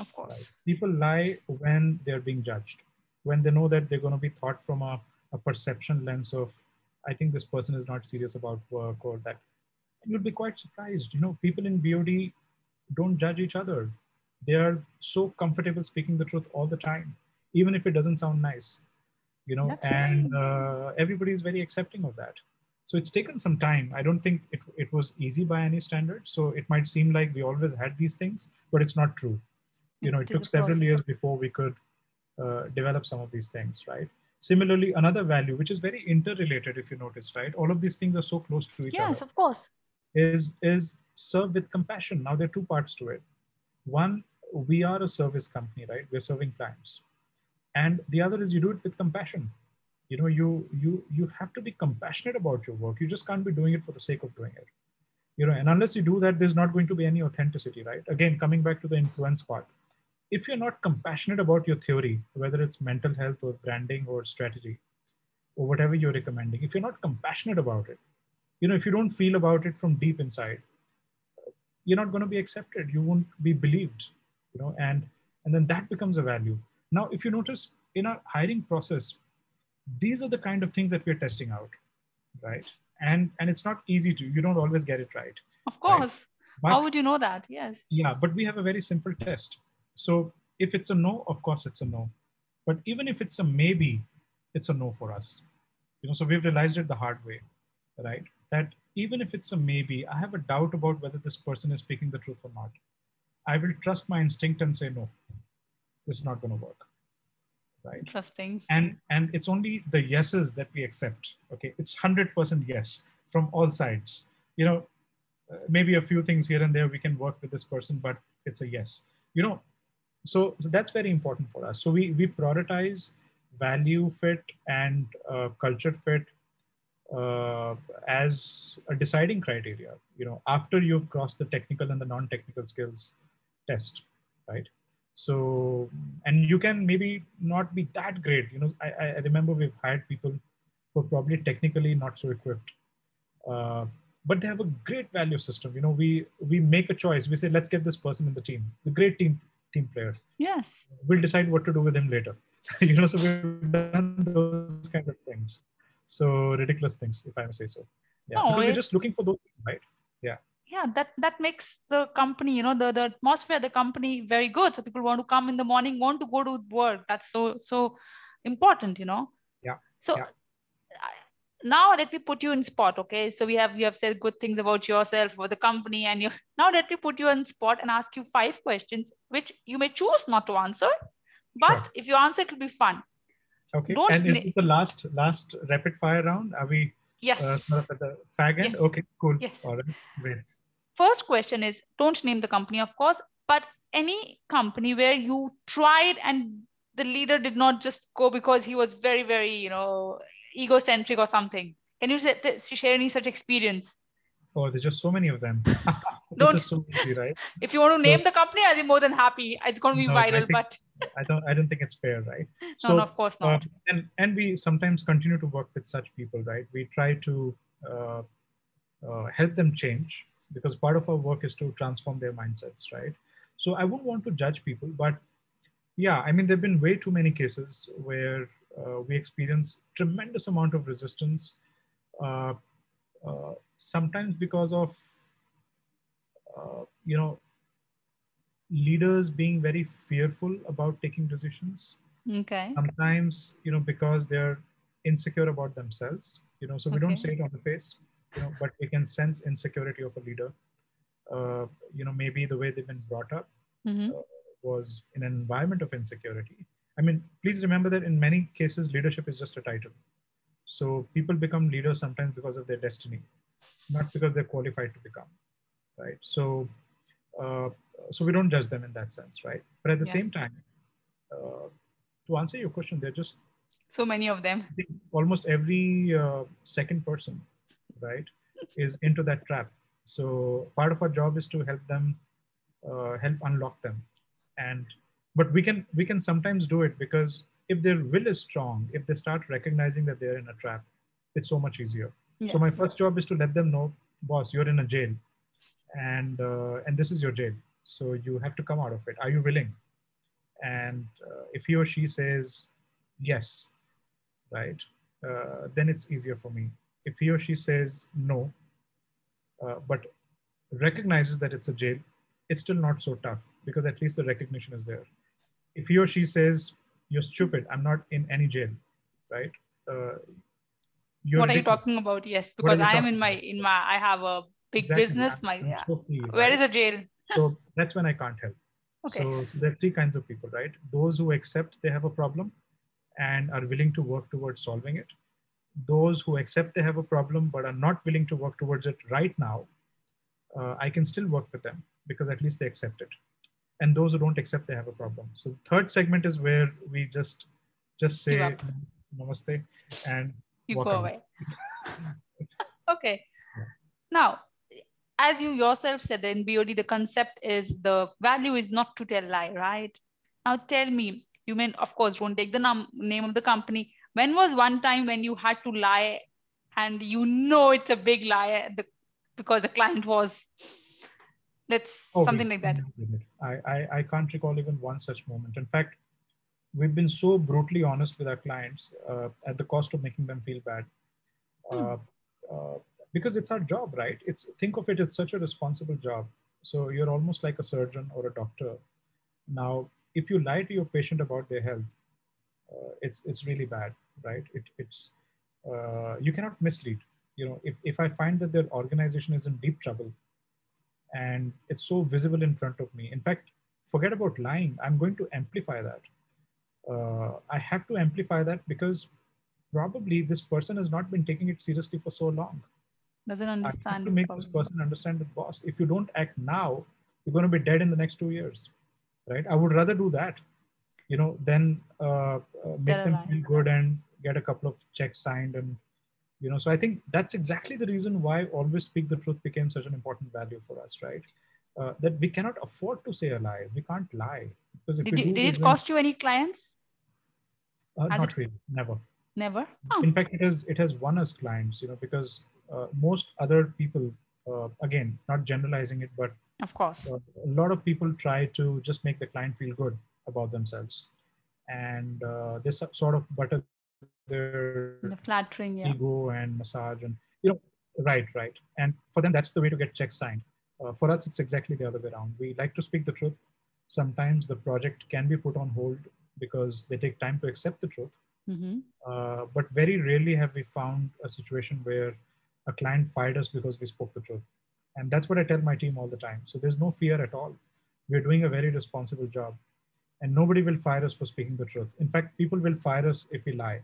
of course. right? people lie when they're being judged when they know that they're going to be thought from a, a perception lens of i think this person is not serious about work or that and you'll be quite surprised you know people in bod don't judge each other they are so comfortable speaking the truth all the time even if it doesn't sound nice you know That's and uh, everybody is very accepting of that so it's taken some time. I don't think it, it was easy by any standard. So it might seem like we always had these things but it's not true. You know it It took several years before we could uh, develop some of these things right? Similarly another value which is very interrelated if you notice right? All of these things are so close to each Yes, other. Yes, of course. is is serve with compassion. Now there are two parts to it. One we are a service company right? We're serving clients. And the other is you do it with compassion you know you you you have to be compassionate about your work. You just can't be doing it for the sake of doing it. You know and unless you do that there's not going to be any authenticity right? Again coming back to the influence part. If you're not compassionate about your theory whether it's mental health or branding or strategy or whatever you're recommending if you're not compassionate about it you know if you don't feel about it from deep inside you're not going to be accepted. You won't be believed you know and and then that becomes a value. Now if you notice in our hiring process these are the kind of things that we're testing out right? And and it's not easy to you don't always get it right Of course. but How would you know that? Yes. yeah but we have a very simple test. So if it's a no of course it's a no. But even if it's a maybe it's a no for us. You know so we've realized it the hard way right? That even if it's a maybe i have a doubt about whether this person is speaking the truth or not. I will trust my instinct and say no. This is not going to work right? Interesting. and and it's only the yeses that we accept okay? It's 100% yes from all sides. You know uh, maybe a few things here and there we can work with this person but it's a yes. You know so, so that's very important for us. So we we prioritize value fit and uh, culture fit uh, as a deciding criteria you know after you've crossed the technical and the non-technical skills test right so and you can maybe not be that great you know i, I remember we've hired people who are probably technically not so equipped. Uh, but they have a great value system you know we we make a choice. We say let's get this person in the team the great team team player Yes. we'll decide what to do with him later. You know so we've done those kind of things. So ridiculous things if i may say so. Yeah No, because it- we're just looking for those right? Yeah, that that makes the company, you know, the the atmosphere, of the company very good. So people want to come in the morning, want to go to work. That's so so important, you know. Yeah, So yeah. Now let me put you in spot. Okay, so we have you have said good things about yourself or the company, and you now let me put you in spot and ask you five questions, which you may choose not to answer, but if you answer, it will be fun. okay Don't and is the last last rapid fire round are we Yes. uh, sort of at the fag end Yes. okay cool Yes. all right great first question is don't name the company of course but any company where you tried and the leader did not just go because he was very very you know egocentric or something. Can you share any such experience? Oh there's just so many of them. Don't- so easy right? If you want to So- name the company i'll be more than happy. It's going to be No, I viral think- but i don't i don't think it's fair right? No, no of course uh, not and and we sometimes continue to work with such people right? We try to uh, uh, help them change because part of our work is to transform their mindsets right? So i wouldn't want to judge people but yeah i mean there have been way too many cases where uh, we experience tremendous amount of resistance uh, uh, sometimes because of uh, you know leaders being very fearful about taking decisions. Okay. Sometimes you know because they're insecure about themselves you know so we don't say it on the face you know but we can sense insecurity of a leader. Uh, you know maybe the way they've been brought up Mhm. was in an environment of insecurity. I mean please remember that in many cases leadership is just a title. So people become leaders sometimes because of their destiny not because they're qualified to become right? So uh, so we don't judge them in that sense right? But at the same time uh, to answer your question they're just so many of them. almost every uh, second person, right, is into that trap. So part of our job is to help them, uh, help unlock them, and but we can we can sometimes do it because if their will is strong, if they start recognizing that they're in a trap, it's so much easier. So my first job is to let them know, boss, you're in a jail, and uh, and this is your jail. So you have to come out of it. Are you willing? And uh, if he or she says yes, right, uh, then it's easier for me. If he or she says no, uh, but recognizes that it's a jail, it's still not so tough because at least the recognition is there. If he or she says, you're stupid, I'm not in any jail, right? Uh, what are you talking about? Yes, because I am in my, in my, I have a big exactly. business. My, yeah. So free, right? Where is the jail? so that's when I can't help. Okay. So, so there are three kinds of people, right? Those who accept they have a problem and are willing to work towards solving it. Those who accept they have a problem but are not willing to work towards it right now, uh, I can still work with them because at least they accept it. And those who don't accept they have a problem. So the third segment is where we just just say namaste and you go away. okay. Yeah. Now, as you yourself said in BOD, the concept is the value is not to tell lie, right? Now tell me, you mean, of course, don't take the name of the company. When was one time when you had to lie and you know it's a big lie because the client was, that's oh, something like that? I, I, I can't recall even one such moment. In fact, we've been so brutally honest with our clients uh, at the cost of making them feel bad. Mm. Uh, because it's our job, right? It's think of it as such a responsible job. So you're almost like a surgeon or a doctor. Now, if you lie to your patient about their health, uh, it's it's really bad, right? It, it's uh, you cannot mislead. You know, if, if I find that their organization is in deep trouble, and it's so visible in front of me. In fact, forget about lying. I'm going to amplify that. Uh, I have to amplify that because probably this person has not been taking it seriously for so long doesn't understand I have to make problem. this person understand the boss if you don't act now you're going to be dead in the next two years right i would rather do that you know then uh, uh, make them feel good and get a couple of checks signed and you know so i think that's exactly the reason why always speak the truth became such an important value for us right? Uh, that we cannot afford to say a lie. We can't lie. Because did, you, did it cost you any clients? Uh, not it... really. Never. Never? Oh. in fact it has it has won us clients you know because uh, most other people, uh, again, not generalizing it, but of course, uh, a lot of people try to just make the client feel good about themselves, and this sort of butter their the flattering yeah. ego and massage and you know right right and for them that's the way to get checks signed uh, for us it's exactly the other way around we like to speak the truth sometimes the project can be put on hold because they take time to accept the truth mm-hmm. uh, but very rarely have we found a situation where a client fired us because we spoke the truth. And that's what I tell my team all the time. So there's no fear at all. We're doing a very responsible job. And nobody will fire us for speaking the truth. In fact, people will fire us if we lie.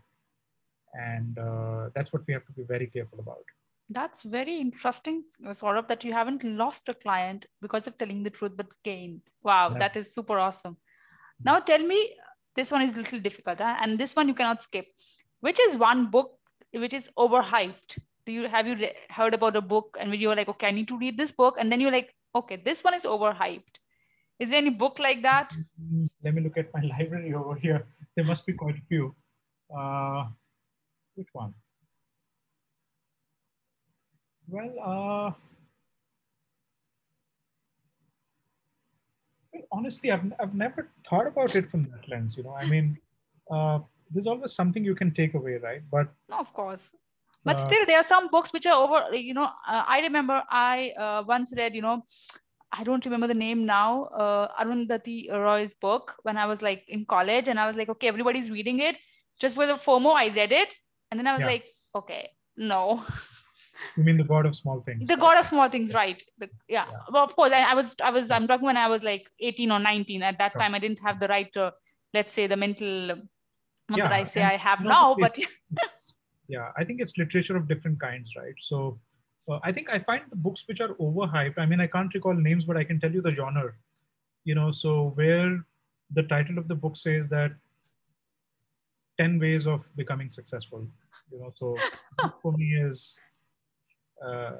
And uh, that's what we have to be very careful about. That's very interesting, sort of that you haven't lost a client because of telling the truth, but gained. Wow, yeah. that is super awesome. Now tell me, this one is a little difficult, huh? and this one you cannot skip. Which is one book which is overhyped do you have you re- heard about a book and you were like okay i need to read this book and then you're like okay this one is overhyped is there any book like that? Let me look at my library over here. There must be quite a few. Uh, which one? Well uh, honestly I've, I've never thought about it from that lens you know. I mean uh, there's always something you can take away right? But no of course. But uh, still there are some books which are over you know uh, i remember i uh, once read you know i don't remember the name now uh, arundhati roy's book when i was like in college and i was like okay everybody's reading it. Just with a fomo i read it and then i was yeah. like okay no. You mean the god of small things the god of small things right. The, yeah. yeah. well of course I, I, was i was i'm talking when i was like 18 or 19 at that time i didn't have the right to let's say the mental not yeah, that i say i have now but yeah i think it's literature of different kinds right? So uh, i think i find the books which are overhyped i mean i can't recall names but i can tell you the genre you know so where the title of the book says that 10 ways of becoming successful you know so for me is uh,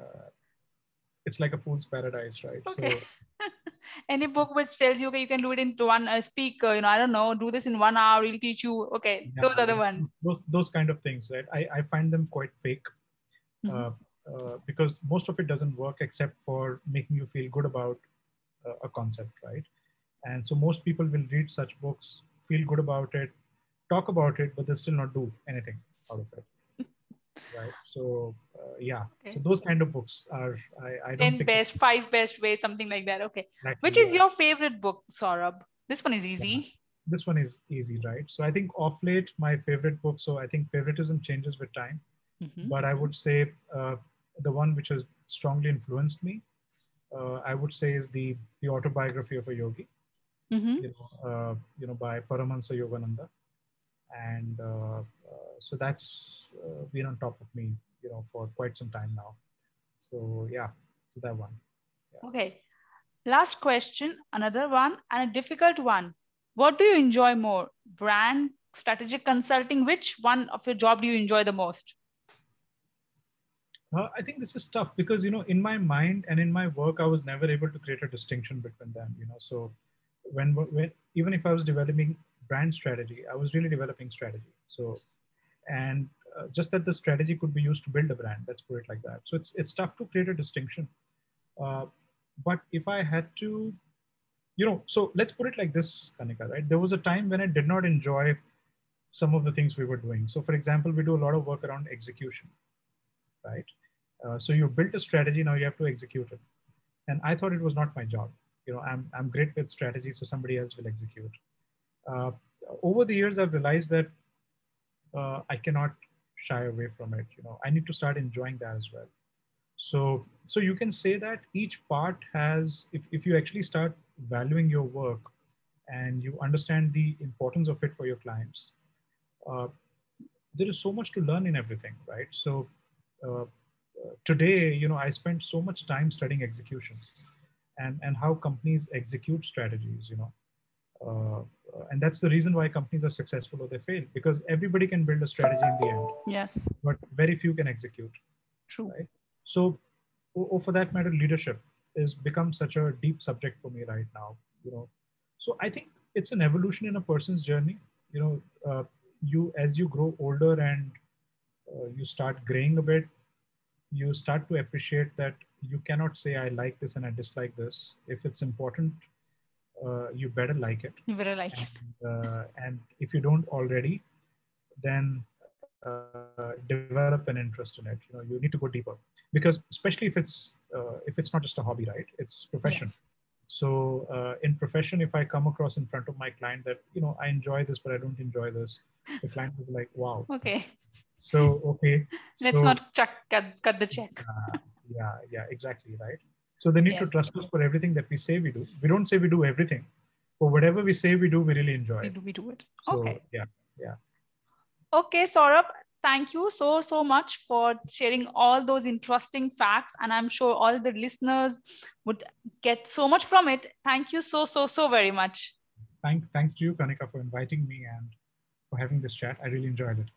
it's like a fool's paradise right okay. so any book which tells you okay you can do it in one uh, speak uh, you know i don't know do this in one hour we'll teach you okay yeah, those are the ones those those kind of things right i, I find them quite fake mm-hmm. uh, uh, because most of it doesn't work except for making you feel good about uh, a concept right? And so most people will read such books feel good about it talk about it but they still not do anything out of it right? So uh, yeah. Okay. so those kind of books are i, I don't 10 best five best ways something like that. Okay. Exactly, which is your favorite book saurabh? This one is easy. Yeah. this one is easy right? So i think off late my favorite book so i think favoritism changes with time. Mm-hmm. but i would say uh, the one which has strongly influenced me uh, i would say is the the autobiography of a yogi. Mm-hmm. you know uh, you know by paramahansa yogananda. And uh, uh, so that's uh, been on top of me you know for quite some time now. So yeah so that one. Yeah. okay. Last question another one and a difficult one. What do you enjoy more? Brand strategic consulting which one of your job do you enjoy the most uh, I think this is tough because you know, in my mind and in my work, I was never able to create a distinction between them. You know, so when, when even if I was developing brand strategy, I was really developing strategy. So, and uh, just that the strategy could be used to build a brand. Let's put it like that. So it's it's tough to create a distinction. Uh, but if I had to, you know, so let's put it like this, Kanika. Right? There was a time when I did not enjoy some of the things we were doing. So, for example, we do a lot of work around execution, right? Uh, so you built a strategy, now you have to execute it. And I thought it was not my job. You know, I'm I'm great with strategy, so somebody else will execute. Uh, over the years, I've realized that uh, I cannot shy away from it. You know, I need to start enjoying that as well. So, so you can say that each part has, if, if you actually start valuing your work and you understand the importance of it for your clients, uh, there is so much to learn in everything, right? So uh, today, you know, I spent so much time studying execution and, and how companies execute strategies, you know. Uh, and that's the reason why companies are successful or they fail because everybody can build a strategy in the end. Yes. But very few can execute. True. Right? So, or for that matter, leadership has become such a deep subject for me right now. You know, so I think it's an evolution in a person's journey. You know, uh, you as you grow older and uh, you start graying a bit, you start to appreciate that you cannot say I like this and I dislike this. If it's important uh, you better like it. You better like and, it. Uh, and if you don't already, then uh, develop an interest in it. You know, you need to go deeper because especially if it's uh, if it's not just a hobby, right? It's profession. Yes. So uh, in profession, if I come across in front of my client that you know I enjoy this, but I don't enjoy this, the client be like, "Wow." Okay. So okay. Let's so, not chuck cut, cut the check. yeah, yeah, exactly, right. So they need yes. to trust us for everything that we say we do. We don't say we do everything, but whatever we say we do, we really enjoy. We do, we do it. So, okay. Yeah, yeah. Okay, Saurabh, thank you so, so much for sharing all those interesting facts. And I'm sure all the listeners would get so much from it. Thank you so, so, so very much. Thank, thanks to you, Kanika, for inviting me and for having this chat. I really enjoyed it.